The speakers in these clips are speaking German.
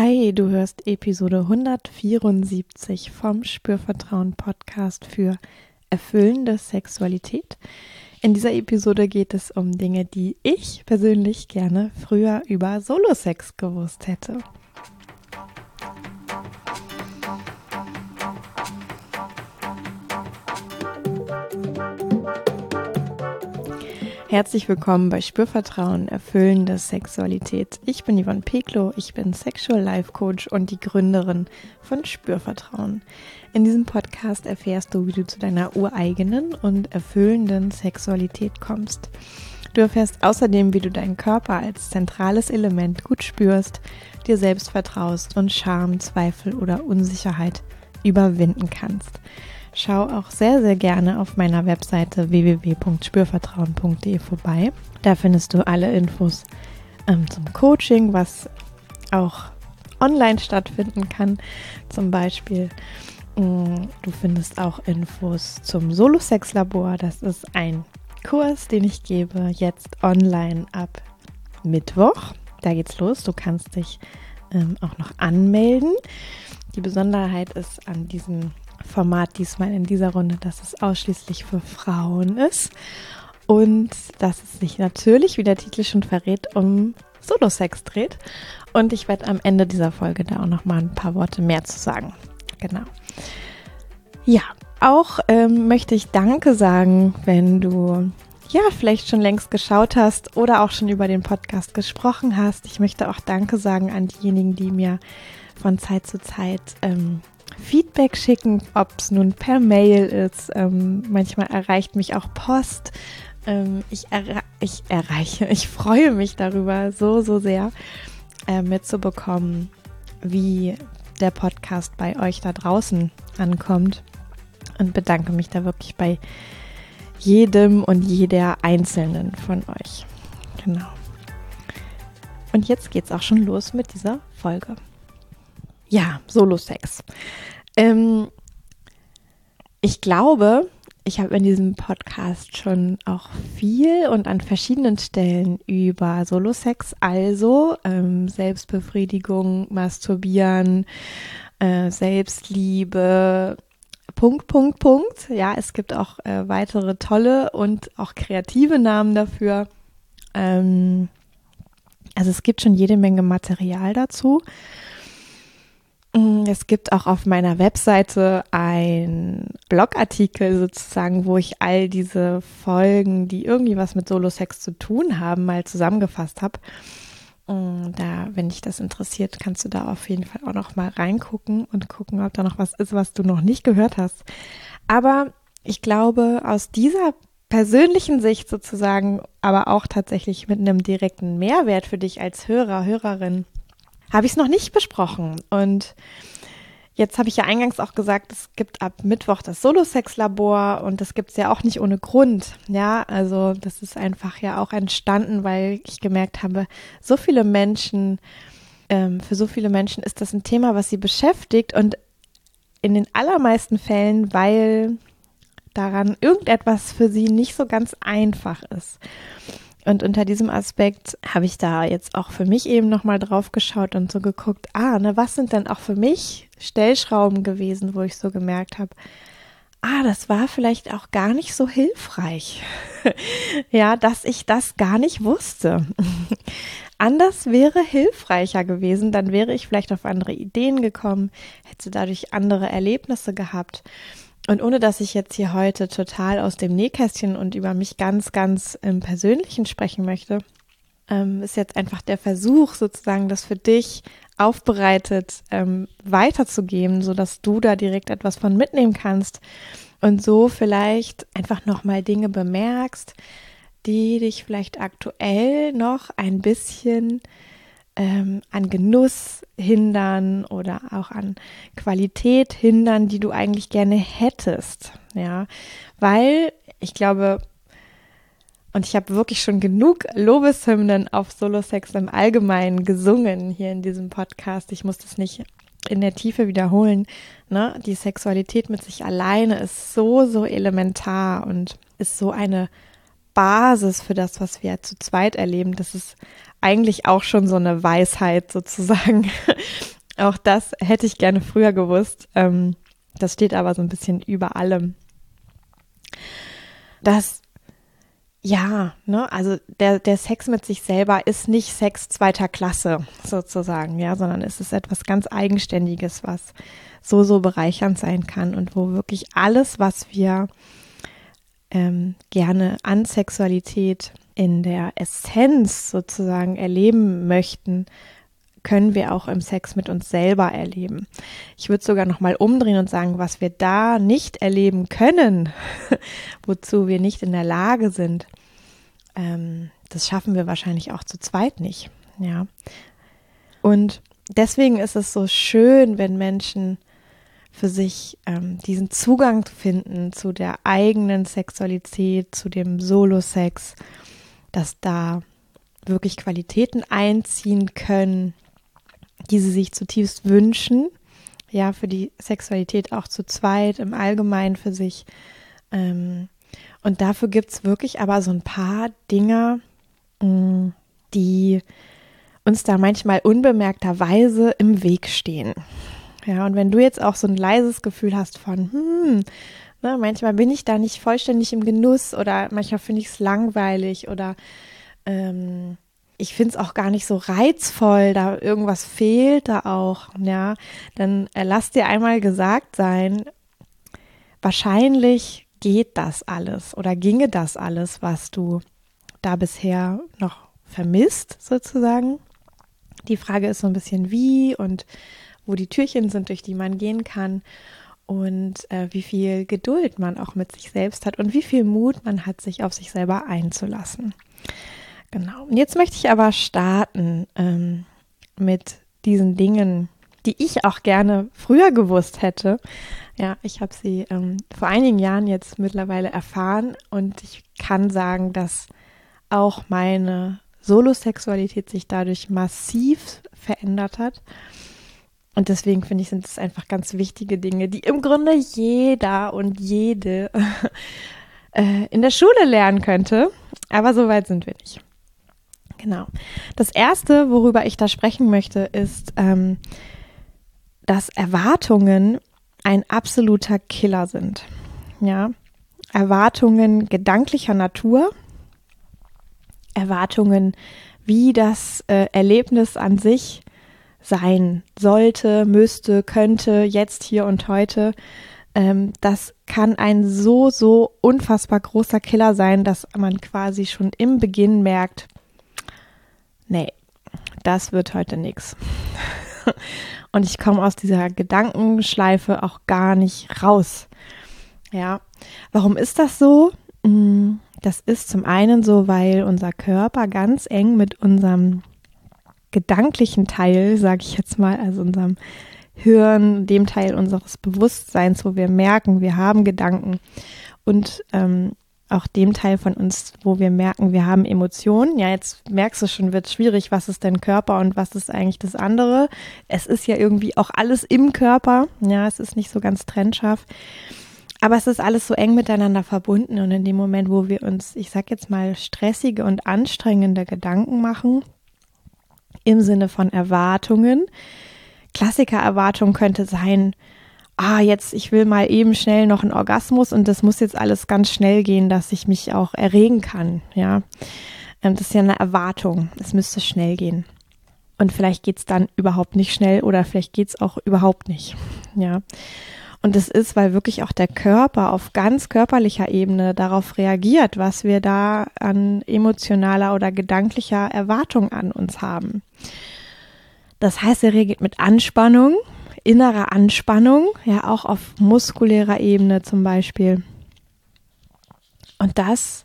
Hi, du hörst Episode 174 vom Spürvertrauen Podcast für erfüllende Sexualität. In dieser Episode geht es um Dinge, die ich persönlich gerne früher über Solo-Sex gewusst hätte. Herzlich willkommen bei Spürvertrauen, erfüllende Sexualität. Ich bin Yvonne Peklo, ich bin Sexual Life Coach und die Gründerin von Spürvertrauen. In diesem Podcast erfährst du, wie du zu deiner ureigenen und erfüllenden Sexualität kommst. Du erfährst außerdem, wie du deinen Körper als zentrales Element gut spürst, dir selbst vertraust und Scham, Zweifel oder Unsicherheit überwinden kannst. Schau auch sehr, sehr gerne auf meiner Webseite www.spürvertrauen.de vorbei. Da findest du alle Infos ähm, zum Coaching, was auch online stattfinden kann. Zum Beispiel, mm, du findest auch Infos zum Solo-Sex-Labor. Das ist ein Kurs, den ich gebe, jetzt online ab Mittwoch. Da geht's los. Du kannst dich ähm, auch noch anmelden. Die Besonderheit ist an diesem Format diesmal in dieser Runde, dass es ausschließlich für Frauen ist und dass es sich natürlich, wie der Titel schon verrät, um Solo-Sex dreht. Und ich werde am Ende dieser Folge da auch noch mal ein paar Worte mehr zu sagen. Genau. Ja, auch ähm, möchte ich Danke sagen, wenn du ja vielleicht schon längst geschaut hast oder auch schon über den Podcast gesprochen hast. Ich möchte auch Danke sagen an diejenigen, die mir von Zeit zu Zeit ähm, Feedback schicken, ob es nun per Mail ist. Ähm, manchmal erreicht mich auch Post. Ähm, ich, erre ich erreiche, ich freue mich darüber so, so sehr äh, mitzubekommen, wie der Podcast bei euch da draußen ankommt und bedanke mich da wirklich bei jedem und jeder Einzelnen von euch. Genau. Und jetzt geht's auch schon los mit dieser Folge. Ja, Solo-Sex. Ähm, ich glaube, ich habe in diesem Podcast schon auch viel und an verschiedenen Stellen über Solo-Sex, also ähm, Selbstbefriedigung, Masturbieren, äh, Selbstliebe, Punkt, Punkt, Punkt. Ja, es gibt auch äh, weitere tolle und auch kreative Namen dafür. Ähm, also es gibt schon jede Menge Material dazu. Mm, es gibt auch auf meiner Webseite ein Blogartikel sozusagen, wo ich all diese Folgen, die irgendwie was mit Solo-Sex zu tun haben, mal zusammengefasst habe. Mm, da, wenn dich das interessiert, kannst du da auf jeden Fall auch noch mal reingucken und gucken, ob da noch was ist, was du noch nicht gehört hast. Aber ich glaube, aus dieser persönlichen Sicht sozusagen, aber auch tatsächlich mit einem direkten Mehrwert für dich als Hörer, Hörerin, habe ich es noch nicht besprochen. Und jetzt habe ich ja eingangs auch gesagt, es gibt ab Mittwoch das Solo-Sex-Labor und das gibt es ja auch nicht ohne Grund. Ja, also das ist einfach ja auch entstanden, weil ich gemerkt habe, so viele Menschen, ähm, für so viele Menschen ist das ein Thema, was sie beschäftigt und in den allermeisten Fällen, weil daran irgendetwas für sie nicht so ganz einfach ist. Und unter diesem Aspekt habe ich da jetzt auch für mich eben nochmal drauf geschaut und so geguckt, ah, ne, was sind denn auch für mich Stellschrauben gewesen, wo ich so gemerkt habe, ah, das war vielleicht auch gar nicht so hilfreich. ja, dass ich das gar nicht wusste. Anders wäre hilfreicher gewesen, dann wäre ich vielleicht auf andere Ideen gekommen, hätte dadurch andere Erlebnisse gehabt. Und ohne dass ich jetzt hier heute total aus dem Nähkästchen und über mich ganz, ganz im Persönlichen sprechen möchte, ähm, ist jetzt einfach der Versuch, sozusagen das für dich aufbereitet ähm, weiterzugeben, so dass du da direkt etwas von mitnehmen kannst und so vielleicht einfach nochmal Dinge bemerkst, die dich vielleicht aktuell noch ein bisschen ähm, an Genuss hindern oder auch an Qualität hindern, die du eigentlich gerne hättest. Ja, weil ich glaube, und ich habe wirklich schon genug Lobeshymnen auf Solo-Sex im Allgemeinen gesungen hier in diesem Podcast. Ich muss das nicht in der Tiefe wiederholen. Ne? Die Sexualität mit sich alleine ist so, so elementar und ist so eine Basis für das, was wir zu zweit erleben. Das ist eigentlich auch schon so eine Weisheit sozusagen. auch das hätte ich gerne früher gewusst. Ähm, das steht aber so ein bisschen über allem. Das ja, ne, also der, der Sex mit sich selber ist nicht Sex zweiter Klasse sozusagen, ja, sondern es ist etwas ganz Eigenständiges, was so, so bereichernd sein kann und wo wirklich alles, was wir ähm, gerne an Sexualität in der Essenz sozusagen erleben möchten, können wir auch im Sex mit uns selber erleben. Ich würde sogar noch mal umdrehen und sagen, was wir da nicht erleben können, wozu wir nicht in der Lage sind, ähm, das schaffen wir wahrscheinlich auch zu zweit nicht. Ja. Und deswegen ist es so schön, wenn Menschen für sich ähm, diesen Zugang finden zu der eigenen Sexualität, zu dem Solo-Sex, dass da wirklich Qualitäten einziehen können, die sie sich zutiefst wünschen, ja, für die Sexualität auch zu zweit, im Allgemeinen für sich. Ähm, und dafür gibt es wirklich aber so ein paar Dinge, mm, die uns da manchmal unbemerkterweise im Weg stehen. Ja, und wenn du jetzt auch so ein leises Gefühl hast von, hm, ne, manchmal bin ich da nicht vollständig im Genuss oder manchmal finde ich es langweilig oder ähm, ich finde es auch gar nicht so reizvoll, da irgendwas fehlt da auch, ja, dann äh, lass dir einmal gesagt sein, wahrscheinlich geht das alles oder ginge das alles, was du da bisher noch vermisst, sozusagen. Die Frage ist so ein bisschen wie und wo die Türchen sind, durch die man gehen kann und äh, wie viel Geduld man auch mit sich selbst hat und wie viel Mut man hat, sich auf sich selber einzulassen. Genau. Und jetzt möchte ich aber starten ähm, mit diesen Dingen, die ich auch gerne früher gewusst hätte. Ja, ich habe sie ähm, vor einigen Jahren jetzt mittlerweile erfahren und ich kann sagen, dass auch meine Solosexualität sich dadurch massiv verändert hat. Und deswegen finde ich, sind es einfach ganz wichtige Dinge, die im Grunde jeder und jede äh, in der Schule lernen könnte. Aber so weit sind wir nicht. Genau. Das erste, worüber ich da sprechen möchte, ist, ähm, dass Erwartungen ein absoluter Killer sind. Ja, Erwartungen gedanklicher Natur, Erwartungen, wie das äh, Erlebnis an sich sein sollte, müsste, könnte, jetzt, hier und heute. Ähm, das kann ein so, so unfassbar großer Killer sein, dass man quasi schon im Beginn merkt, nee, das wird heute nichts. Und ich komme aus dieser Gedankenschleife auch gar nicht raus. Ja, warum ist das so? Mm, das ist zum einen so, weil unser Körper ganz eng mit unserem gedanklichen Teil, sage ich jetzt mal, also unserem Hirn, dem Teil unseres Bewusstseins, wo wir merken, wir haben Gedanken und ähm, auch dem Teil von uns, wo wir merken, wir haben Emotionen. Ja, jetzt merkst du schon, wird schwierig, was ist denn Körper und was ist eigentlich das andere. Es ist ja irgendwie auch alles im Körper. Ja, es ist nicht so ganz trennscharf. Aber es ist alles so eng miteinander verbunden und in dem Moment, wo wir uns, ich sag jetzt mal, stressige und anstrengende Gedanken machen, im Sinne von Erwartungen, Klassikererwartung könnte sein, ah, jetzt, ich will mal eben schnell noch einen Orgasmus und das muss jetzt alles ganz schnell gehen, dass ich mich auch erregen kann, ja. Ähm, das ist ja eine Erwartung. Es müsste schnell gehen. Und vielleicht geht's dann überhaupt nicht schnell oder vielleicht geht's auch überhaupt nicht, ja. Und es ist, weil wirklich auch der Körper auf ganz körperlicher Ebene darauf reagiert, was wir da an emotionaler oder gedanklicher Erwartung an uns haben. Das heißt, er reagiert mit Anspannung, innerer Anspannung, ja auch auf muskulärer Ebene zum Beispiel. Und das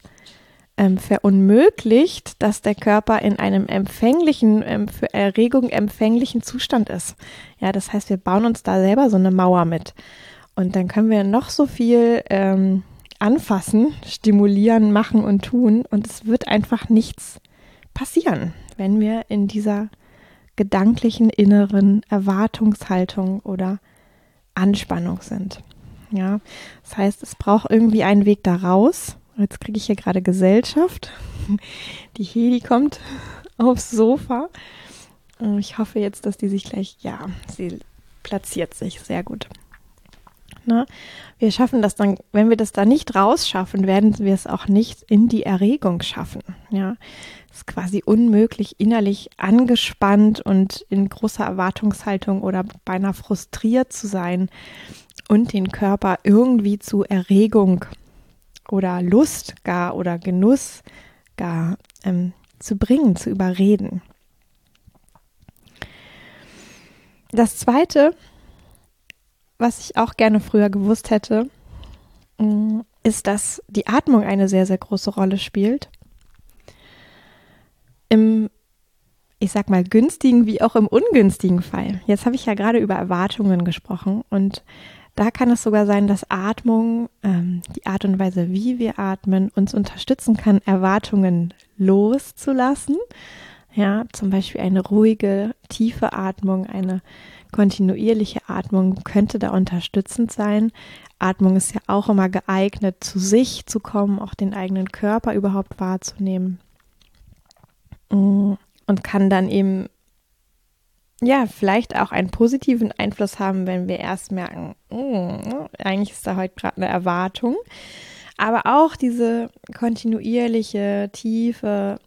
ähm, verunmöglicht, dass der Körper in einem empfänglichen, ähm, für Erregung empfänglichen Zustand ist. Ja, das heißt, wir bauen uns da selber so eine Mauer mit. Und dann können wir noch so viel ähm, anfassen, stimulieren, machen und tun. Und es wird einfach nichts passieren, wenn wir in dieser gedanklichen inneren Erwartungshaltung oder Anspannung sind. Ja, das heißt, es braucht irgendwie einen Weg da raus Jetzt kriege ich hier gerade Gesellschaft. Die Heli kommt aufs Sofa. Ich hoffe jetzt, dass die sich gleich, ja, sie platziert sich sehr gut. Ne? Wir schaffen das dann, wenn wir das da nicht rausschaffen, werden wir es auch nicht in die Erregung schaffen. Ja, ist quasi unmöglich, innerlich angespannt und in großer Erwartungshaltung oder beinahe frustriert zu sein und den Körper irgendwie zu Erregung oder Lust gar oder Genuss gar ähm, zu bringen, zu überreden. Das zweite, was ich auch gerne früher gewusst hätte, mm, ist, dass die Atmung eine sehr, sehr große Rolle spielt. Im, ich sag mal, günstigen wie auch im ungünstigen Fall. Jetzt habe ich ja gerade über Erwartungen gesprochen und da kann es sogar sein, dass Atmung, ähm, die Art und Weise, wie wir atmen, uns unterstützen kann, Erwartungen loszulassen. Ja, zum Beispiel eine ruhige, tiefe Atmung, eine kontinuierliche Atmung könnte da unterstützend sein. Atmung ist ja auch immer geeignet, zu sich zu kommen, auch den eigenen Körper überhaupt wahrzunehmen. Mm, und kann dann eben ja, vielleicht auch einen positiven Einfluss haben, wenn wir erst merken, oh, eigentlich ist da heute gerade eine Erwartung. Aber auch diese kontinuierliche, tiefe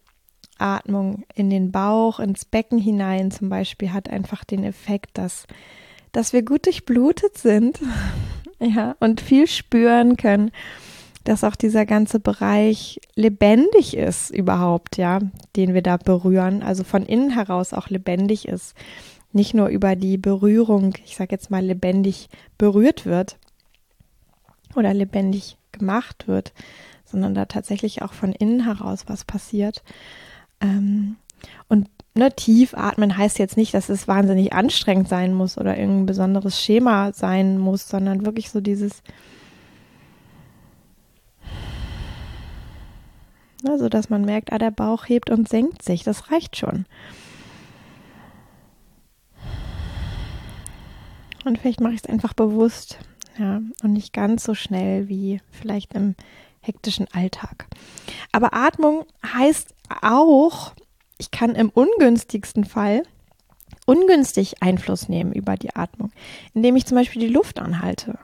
Atmung in den Bauch, ins Becken hinein zum Beispiel hat einfach den Effekt, dass, dass wir gut durchblutet sind, ja, und viel spüren können, dass auch dieser ganze Bereich lebendig ist überhaupt, ja, den wir da berühren, also von innen heraus auch lebendig ist, nicht nur über die Berührung, ich sage jetzt mal lebendig berührt wird oder lebendig gemacht wird, sondern da tatsächlich auch von innen heraus was passiert. Ähm, und ne, tief atmen heißt jetzt nicht, dass es wahnsinnig anstrengend sein muss oder irgendein besonderes Schema sein muss, sondern wirklich so dieses, ne, so dass man merkt, ah, der Bauch hebt und senkt sich. Das reicht schon. Und vielleicht mache ich es einfach bewusst, ja, und nicht ganz so schnell wie vielleicht im hektischen Alltag. Aber Atmung heißt auch, ich kann im ungünstigsten Fall ungünstig Einfluss nehmen über die Atmung, indem ich zum Beispiel die Luft anhalte.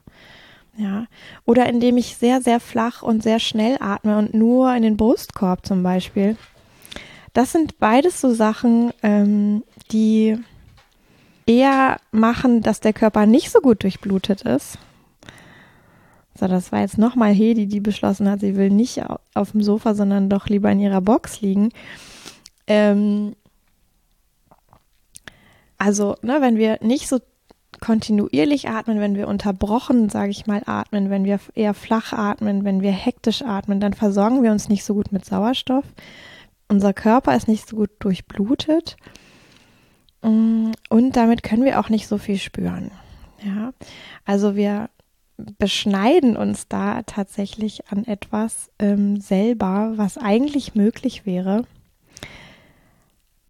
Ja, oder indem ich sehr, sehr flach und sehr schnell atme und nur in den Brustkorb zum Beispiel. Das sind beides so Sachen, ähm, die eher machen, dass der Körper nicht so gut durchblutet ist so, das war jetzt nochmal Hedi, die beschlossen hat, sie will nicht auf dem Sofa, sondern doch lieber in ihrer Box liegen. Ähm, also, ne, wenn wir nicht so kontinuierlich atmen, wenn wir unterbrochen, sage ich mal, atmen, wenn wir eher flach atmen, wenn wir hektisch atmen, dann versorgen wir uns nicht so gut mit Sauerstoff. Unser Körper ist nicht so gut durchblutet. Mm, und damit können wir auch nicht so viel spüren. Ja, also wir beschneiden uns da tatsächlich an etwas ähm, selber, was eigentlich möglich wäre.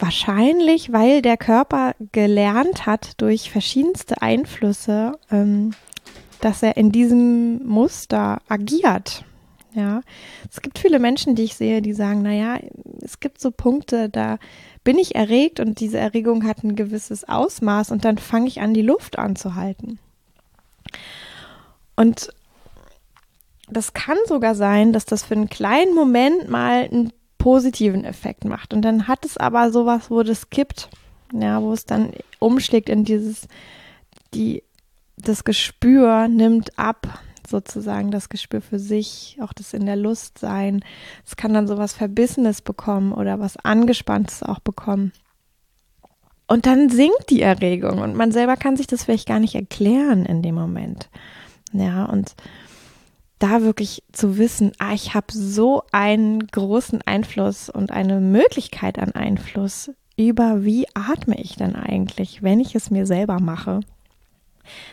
Wahrscheinlich, weil der Körper gelernt hat durch verschiedenste Einflüsse, ähm, dass er in diesem Muster agiert. Ja, es gibt viele Menschen, die ich sehe, die sagen, naja, es gibt so Punkte, da bin ich erregt und diese Erregung hat ein gewisses Ausmaß und dann fange ich an, die Luft anzuhalten. Und das kann sogar sein, dass das für einen kleinen Moment mal einen positiven Effekt macht. Und dann hat es aber sowas, wo das kippt, ja, wo es dann umschlägt in dieses, die, das Gespür nimmt ab, sozusagen das Gespür für sich, auch das in der Lust sein. Es kann dann sowas Verbissenes bekommen oder was Angespanntes auch bekommen. Und dann sinkt die Erregung und man selber kann sich das vielleicht gar nicht erklären in dem Moment. Ja, und da wirklich zu wissen, ah, ich habe so einen großen Einfluss und eine Möglichkeit an Einfluss über, wie atme ich denn eigentlich, wenn ich es mir selber mache.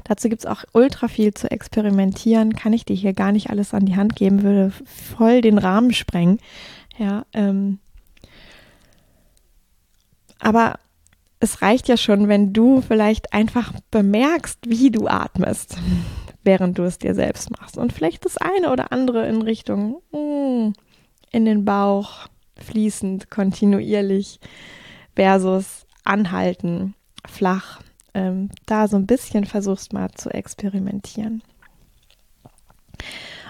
Dazu gibt es auch ultra viel zu experimentieren, kann ich dir hier gar nicht alles an die Hand geben, würde voll den Rahmen sprengen. Ja, ähm, aber es reicht ja schon, wenn du vielleicht einfach bemerkst, wie du atmest während du es dir selbst machst. Und vielleicht das eine oder andere in Richtung mm, in den Bauch, fließend, kontinuierlich versus anhalten, flach. Ähm, da so ein bisschen versuchst mal zu experimentieren.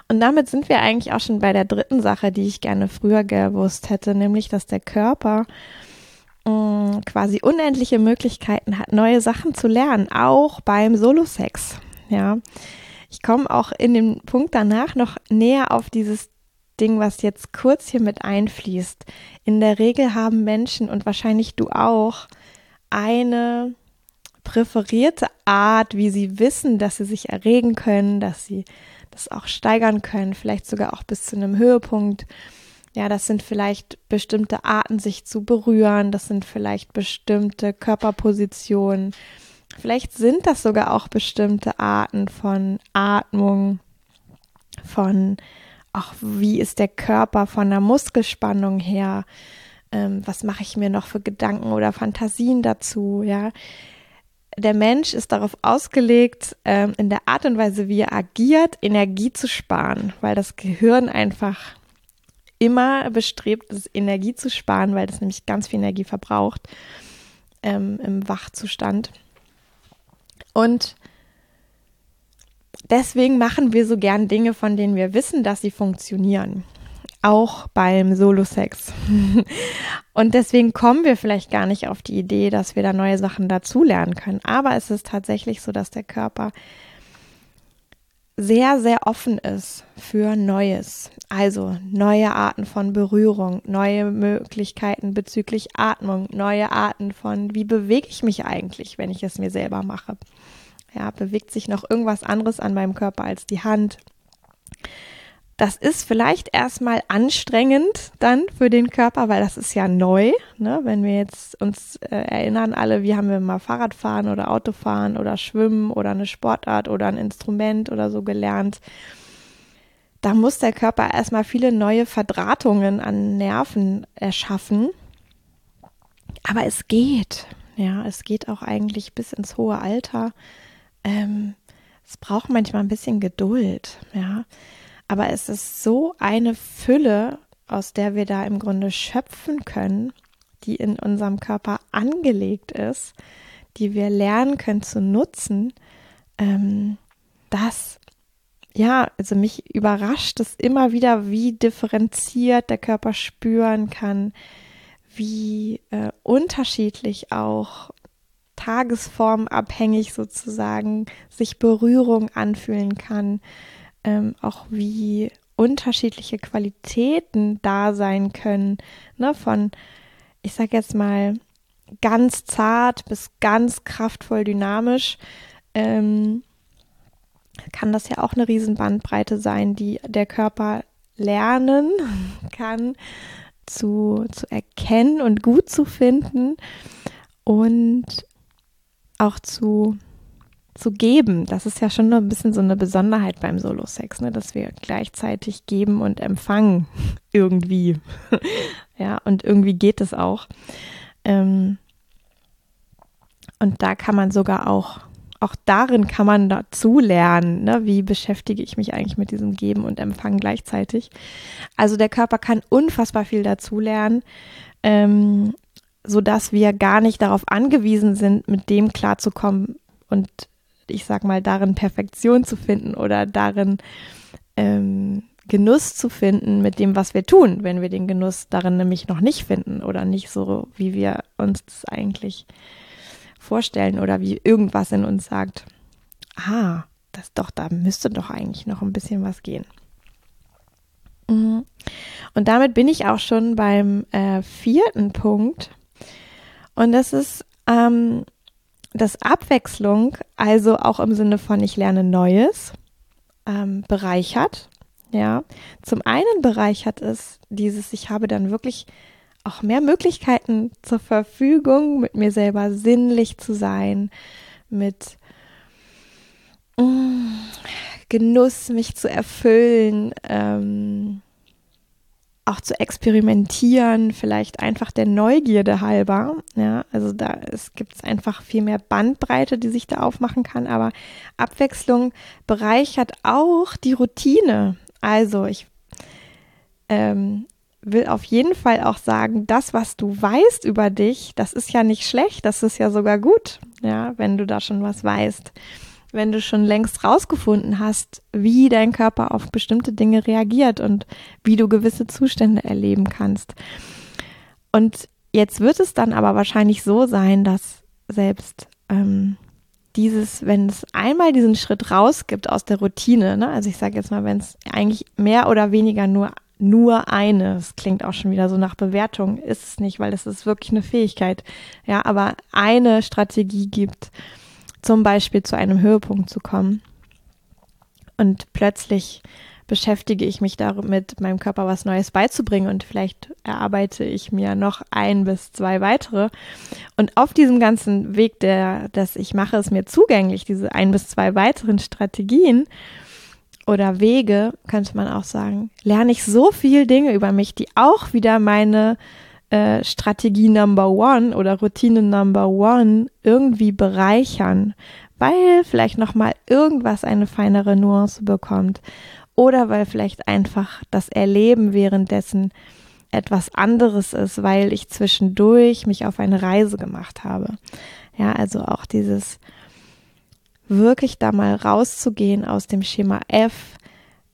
Und damit sind wir eigentlich auch schon bei der dritten Sache, die ich gerne früher gewusst hätte, nämlich dass der Körper mh, mm, quasi unendliche Möglichkeiten hat, neue Sachen zu lernen, auch beim Solo-Sex. Ja, ich komme auch in dem Punkt danach noch näher auf dieses Ding, was jetzt kurz hier mit einfließt. In der Regel haben Menschen und wahrscheinlich du auch eine präferierte Art, wie sie wissen, dass sie sich erregen können, dass sie das auch steigern können, vielleicht sogar auch bis zu einem Höhepunkt. Ja, das sind vielleicht bestimmte Arten, sich zu berühren, das sind vielleicht bestimmte Körperpositionen, vielleicht sind das sogar auch bestimmte Arten von Atmung, von auch wie ist der Körper von der Muskelspannung her, ähm, was mache ich mir noch für Gedanken oder Fantasien dazu, ja. Der Mensch ist darauf ausgelegt, ähm, in der Art und Weise, wie er agiert, Energie zu sparen, weil das Gehirn einfach immer bestrebt ist, Energie zu sparen, weil das nämlich ganz viel Energie verbraucht ähm, im Wachzustand. Und deswegen machen wir so gern Dinge, von denen wir wissen, dass sie funktionieren. Auch beim Solo-Sex. Und deswegen kommen wir vielleicht gar nicht auf die Idee, dass wir da neue Sachen dazulernen können. Aber es ist tatsächlich so, dass der Körper sehr, sehr offen ist für Neues. Also neue Arten von Berührung, neue Möglichkeiten bezüglich Atmung, neue Arten von, wie bewege ich mich eigentlich, wenn ich es mir selber mache. Ja, bewegt sich noch irgendwas anderes an meinem Körper als die Hand. Das ist vielleicht erstmal anstrengend dann für den Körper, weil das ist ja neu. Ne? Wenn wir jetzt uns äh, erinnern, alle, wie haben wir mal Fahrradfahren oder Autofahren oder Schwimmen oder eine Sportart oder ein Instrument oder so gelernt. Da muss der Körper erstmal viele neue Verdrahtungen an Nerven erschaffen. Aber es geht. Ja, es geht auch eigentlich bis ins hohe Alter ähm, es braucht manchmal ein bisschen Geduld, ja. Aber es ist so eine Fülle, aus der wir da im Grunde schöpfen können, die in unserem Körper angelegt ist, die wir lernen können zu nutzen, ähm, dass ja, also mich überrascht es immer wieder, wie differenziert der Körper spüren kann, wie äh, unterschiedlich auch tagesformabhängig sozusagen sich Berührung anfühlen kann, ähm, auch wie unterschiedliche Qualitäten da sein können, ne, von, ich sag jetzt mal, ganz zart bis ganz kraftvoll dynamisch, ähm, kann das ja auch eine Riesenbandbreite sein, die der Körper lernen kann zu, zu erkennen und gut zu finden. Und auch zu, zu geben. Das ist ja schon ein bisschen so eine Besonderheit beim Solo-Sex, ne? dass wir gleichzeitig geben und empfangen irgendwie. ja, und irgendwie geht es auch. Ähm, und da kann man sogar auch, auch darin kann man dazu lernen, ne? wie beschäftige ich mich eigentlich mit diesem Geben und Empfangen gleichzeitig. Also der Körper kann unfassbar viel dazu lernen. Ähm, so dass wir gar nicht darauf angewiesen sind, mit dem klarzukommen und ich sag mal darin Perfektion zu finden oder darin ähm, Genuss zu finden mit dem, was wir tun, wenn wir den Genuss darin nämlich noch nicht finden oder nicht so, wie wir uns das eigentlich vorstellen oder wie irgendwas in uns sagt, ah, das doch, da müsste doch eigentlich noch ein bisschen was gehen. Mhm. Und damit bin ich auch schon beim äh, vierten Punkt, und das ist ähm, das Abwechslung, also auch im Sinne von ich lerne Neues, ähm, bereichert. Ja, zum einen bereichert es dieses, ich habe dann wirklich auch mehr Möglichkeiten zur Verfügung, mit mir selber sinnlich zu sein, mit mm, Genuss mich zu erfüllen, ähm, auch zu experimentieren, vielleicht einfach der Neugierde halber. Ja, also da gibt es einfach viel mehr Bandbreite, die sich da aufmachen kann. Aber Abwechslung bereichert auch die Routine. Also ich ähm, will auf jeden Fall auch sagen, das, was du weißt über dich, das ist ja nicht schlecht, das ist ja sogar gut, ja, wenn du da schon was weißt. Wenn du schon längst rausgefunden hast, wie dein Körper auf bestimmte Dinge reagiert und wie du gewisse Zustände erleben kannst. Und jetzt wird es dann aber wahrscheinlich so sein, dass selbst ähm, dieses, wenn es einmal diesen Schritt rausgibt aus der Routine, ne? also ich sage jetzt mal, wenn es eigentlich mehr oder weniger nur nur eine. Das klingt auch schon wieder so nach Bewertung. Ist es nicht, weil es ist wirklich eine Fähigkeit. Ja, aber eine Strategie gibt, zum Beispiel zu einem Höhepunkt zu kommen. Und plötzlich beschäftige ich mich damit, meinem Körper was Neues beizubringen und vielleicht erarbeite ich mir noch ein bis zwei weitere. Und auf diesem ganzen Weg, der, dass ich mache es mir zugänglich, diese ein bis zwei weiteren Strategien, oder Wege, könnte man auch sagen, lerne ich so viel Dinge über mich, die auch wieder meine äh, Strategie Number One oder Routine Number One irgendwie bereichern, weil vielleicht noch mal irgendwas eine feinere Nuance bekommt oder weil vielleicht einfach das Erleben währenddessen etwas anderes ist, weil ich zwischendurch mich auf eine Reise gemacht habe. Ja, also auch dieses wirklich da mal rauszugehen aus dem Schema F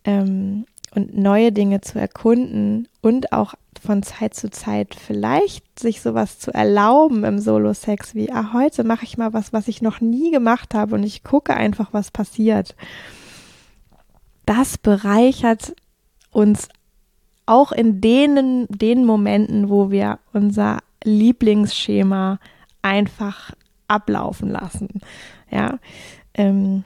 ähm, und neue Dinge zu erkunden und auch von Zeit zu Zeit vielleicht sich sowas zu erlauben im Solo-Sex wie, ah, heute mache ich mal was, was ich noch nie gemacht habe und ich gucke einfach, was passiert. Das bereichert uns auch in denen, den Momenten, wo wir unser Lieblingsschema einfach ablaufen lassen. Ja, ähm,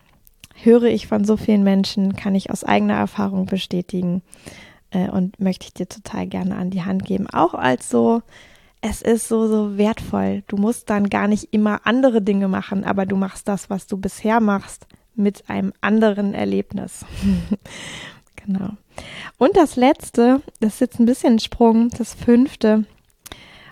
höre ich von so vielen Menschen, kann ich aus eigener Erfahrung bestätigen äh, und möchte ich dir total gerne an die Hand geben. Auch als so, es ist so, so wertvoll. Du musst dann gar nicht immer andere Dinge machen, aber du machst das, was du bisher machst, mit einem anderen Erlebnis. genau. Und das letzte, das ist jetzt ein bisschen ein Sprung, das fünfte,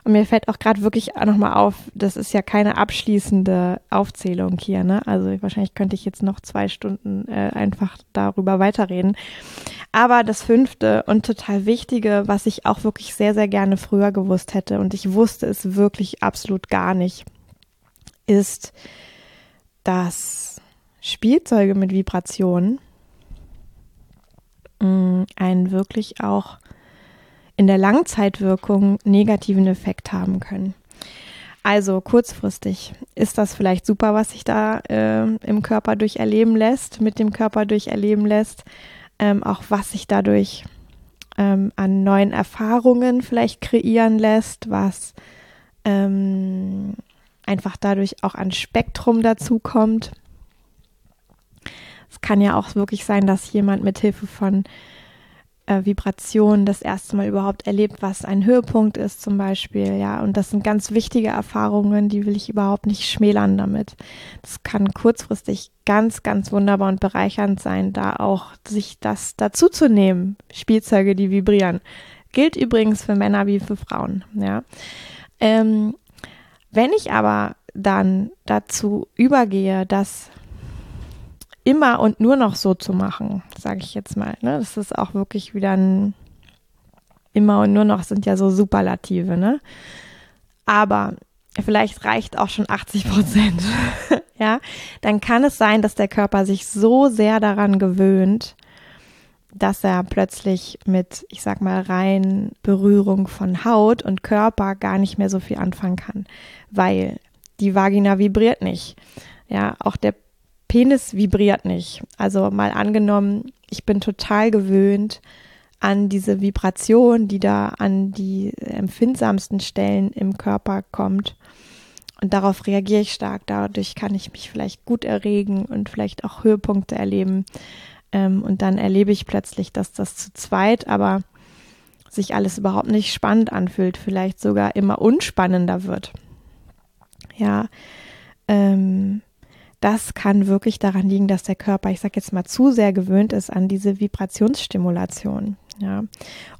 und mir fällt auch gerade wirklich nochmal auf, das ist ja keine abschließende Aufzählung hier, ne? Also wahrscheinlich könnte ich jetzt noch zwei Stunden äh, einfach darüber weiterreden. Aber das fünfte und total wichtige, was ich auch wirklich sehr, sehr gerne früher gewusst hätte und ich wusste es wirklich absolut gar nicht, ist, dass Spielzeuge mit Vibrationen mm, einen wirklich auch in der Langzeitwirkung negativen Effekt haben können. Also kurzfristig ist das vielleicht super, was sich da äh, im Körper durcherleben lässt, mit dem Körper durcherleben lässt, ähm, auch was sich dadurch ähm, an neuen Erfahrungen vielleicht kreieren lässt, was ähm, einfach dadurch auch an Spektrum dazukommt. Es kann ja auch wirklich sein, dass jemand mit Hilfe von äh, Vibration das erste Mal überhaupt erlebt, was ein Höhepunkt ist zum Beispiel, ja. Und das sind ganz wichtige Erfahrungen, die will ich überhaupt nicht schmälern damit. Das kann kurzfristig ganz, ganz wunderbar und bereichernd sein, da auch sich das dazu zu nehmen. Spielzeuge, die vibrieren. Gilt übrigens für Männer wie für Frauen, ja. Ähm, wenn ich aber dann dazu übergehe, dass immer und nur noch so zu machen, sage ich jetzt mal. Ne? Das ist auch wirklich wieder ein immer und nur noch sind ja so Superlative, ne? Aber vielleicht reicht auch schon 80 Prozent, ja? Dann kann es sein, dass der Körper sich so sehr daran gewöhnt, dass er plötzlich mit, ich sag mal, rein Berührung von Haut und Körper gar nicht mehr so viel anfangen kann, weil die Vagina vibriert nicht. Ja, auch der Penis vibriert nicht. Also mal angenommen, ich bin total gewöhnt an diese Vibration, die da an die empfindsamsten Stellen im Körper kommt. Und darauf reagiere ich stark. Dadurch kann ich mich vielleicht gut erregen und vielleicht auch Höhepunkte erleben. Ähm, und dann erlebe ich plötzlich, dass das zu zweit aber sich alles überhaupt nicht spannend anfühlt, vielleicht sogar immer unspannender wird. Ja, ähm, das kann wirklich daran liegen, dass der Körper, ich sage jetzt mal, zu sehr gewöhnt ist an diese Vibrationsstimulation. Ja.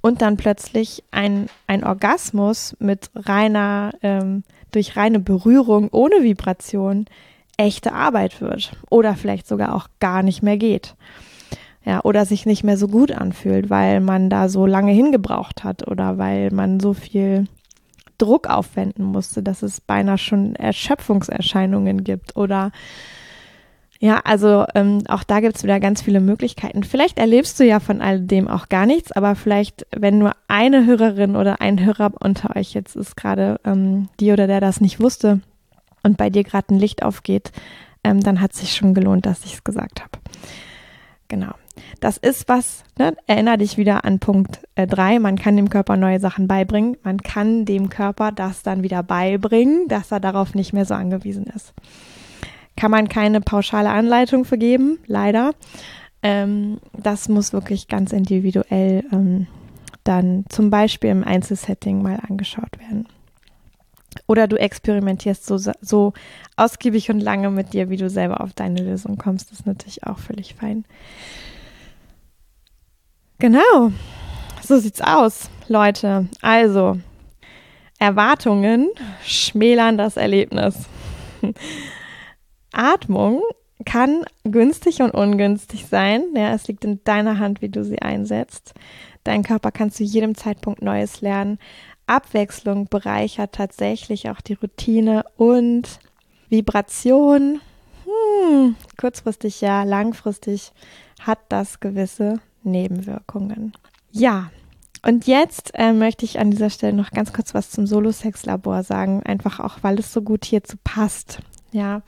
Und dann plötzlich ein, ein Orgasmus mit reiner, ähm, durch reine Berührung ohne Vibration echte Arbeit wird. Oder vielleicht sogar auch gar nicht mehr geht. Ja, oder sich nicht mehr so gut anfühlt, weil man da so lange hingebraucht hat oder weil man so viel Druck aufwenden musste, dass es beinahe schon Erschöpfungserscheinungen gibt oder ja, also ähm, auch da gibt es wieder ganz viele Möglichkeiten. Vielleicht erlebst du ja von all dem auch gar nichts, aber vielleicht, wenn nur eine Hörerin oder ein Hörer unter euch jetzt ist gerade ähm, die oder der das nicht wusste und bei dir gerade ein Licht aufgeht, ähm, dann hat sich schon gelohnt, dass ich es gesagt habe. Genau. Das ist was, ne? erinnere dich wieder an Punkt 3, äh, man kann dem Körper neue Sachen beibringen, man kann dem Körper das dann wieder beibringen, dass er darauf nicht mehr so angewiesen ist. Kann man keine pauschale Anleitung vergeben, leider. Ähm, das muss wirklich ganz individuell ähm, dann zum Beispiel im Einzelsetting mal angeschaut werden. Oder du experimentierst so, so ausgiebig und lange mit dir, wie du selber auf deine Lösung kommst. Das ist natürlich auch völlig fein. Genau, so sieht's aus, Leute. Also, Erwartungen schmälern das Erlebnis. Atmung kann günstig und ungünstig sein. Ja, es liegt in deiner Hand, wie du sie einsetzt. Dein Körper kann zu jedem Zeitpunkt Neues lernen. Abwechslung bereichert tatsächlich auch die Routine und Vibration. Hm, kurzfristig ja, langfristig hat das gewisse Nebenwirkungen. Ja, und jetzt äh, möchte ich an dieser Stelle noch ganz kurz was zum Solo-Sex-Labor sagen, einfach auch, weil es so gut hierzu passt. Ja,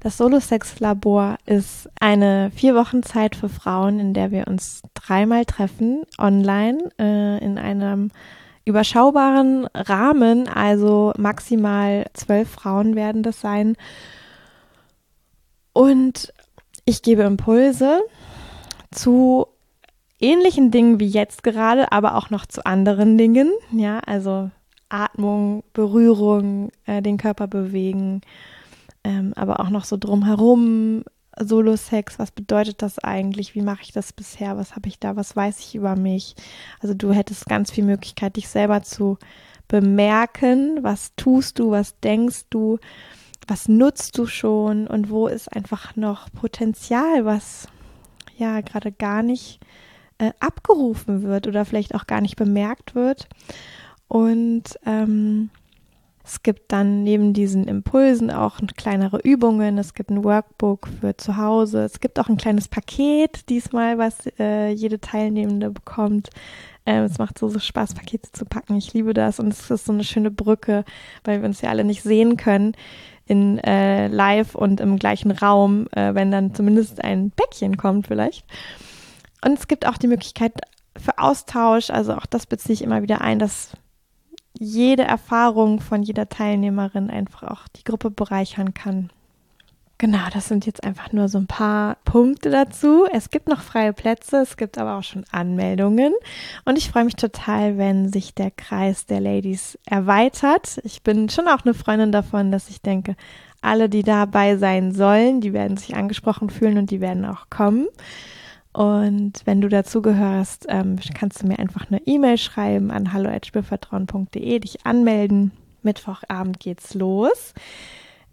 das Solo-Sex-Labor ist eine vier Wochen Zeit für Frauen, in der wir uns dreimal treffen, online, äh, in einem überschaubaren Rahmen, also maximal zwölf Frauen werden das sein. Und ich gebe Impulse zu ähnlichen Dingen wie jetzt gerade, aber auch noch zu anderen Dingen. Ja, also Atmung, Berührung, äh, den Körper bewegen, ähm, aber auch noch so drumherum. Solo-Sex, was bedeutet das eigentlich? Wie mache ich das bisher? Was habe ich da? Was weiß ich über mich? Also du hättest ganz viel Möglichkeit, dich selber zu bemerken. Was tust du? Was denkst du? Was nutzt du schon? Und wo ist einfach noch Potenzial, was ja gerade gar nicht äh, abgerufen wird oder vielleicht auch gar nicht bemerkt wird. Und ähm, es gibt dann neben diesen Impulsen auch kleinere Übungen. Es gibt ein Workbook für zu Hause. Es gibt auch ein kleines Paket diesmal, was äh, jede Teilnehmende bekommt. Ähm, es macht so, so Spaß, Pakete zu packen. Ich liebe das und es ist so eine schöne Brücke, weil wir uns ja alle nicht sehen können in äh, live und im gleichen Raum, äh, wenn dann zumindest ein Päckchen kommt vielleicht. Und es gibt auch die Möglichkeit für Austausch, also auch das beziehe ich immer wieder ein, dass jede Erfahrung von jeder Teilnehmerin einfach auch die Gruppe bereichern kann. Genau, das sind jetzt einfach nur so ein paar Punkte dazu. Es gibt noch freie Plätze, es gibt aber auch schon Anmeldungen. Und ich freue mich total, wenn sich der Kreis der Ladies erweitert. Ich bin schon auch eine Freundin davon, dass ich denke, alle, die dabei sein sollen, die werden sich angesprochen fühlen und die werden auch kommen. Und wenn du dazugehörst, ähm, kannst du mir einfach eine E-Mail schreiben an hallo@spürvertrauen.de, dich anmelden. Mittwochabend geht's los.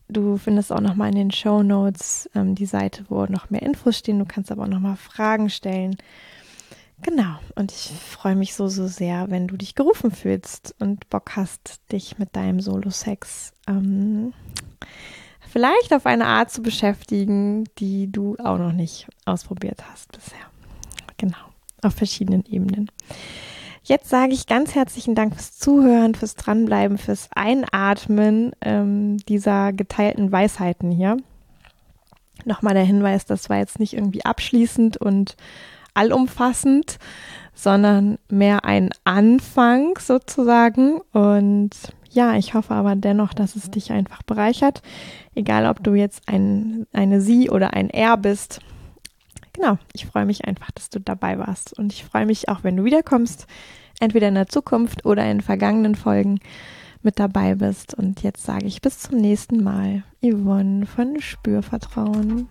Du findest auch nochmal in den Show Notes ähm, die Seite, wo noch mehr Infos stehen. Du kannst aber auch nochmal Fragen stellen. Genau. Und ich freue mich so, so sehr, wenn du dich gerufen fühlst und Bock hast, dich mit deinem Solo-Sex ähm, vielleicht auf eine Art zu beschäftigen, die du auch noch nicht ausprobiert hast bisher. Genau, auf verschiedenen Ebenen. Jetzt sage ich ganz herzlichen Dank fürs Zuhören, fürs Dranbleiben, fürs Einatmen ähm, dieser geteilten Weisheiten hier. Nochmal der Hinweis, das war jetzt nicht irgendwie abschließend und allumfassend, sondern mehr ein Anfang sozusagen. Und ja, ich hoffe aber dennoch, dass es dich einfach bereichert. Egal, ob du jetzt ein, eine Sie oder ein Er bist. Genau, ich freue mich einfach, dass du dabei warst. Und ich freue mich auch, wenn du wiederkommst, entweder in der Zukunft oder in vergangenen Folgen. mit dabei bist. Und jetzt sage ich bis zum nächsten Mal. Yvonne von Spürvertrauen.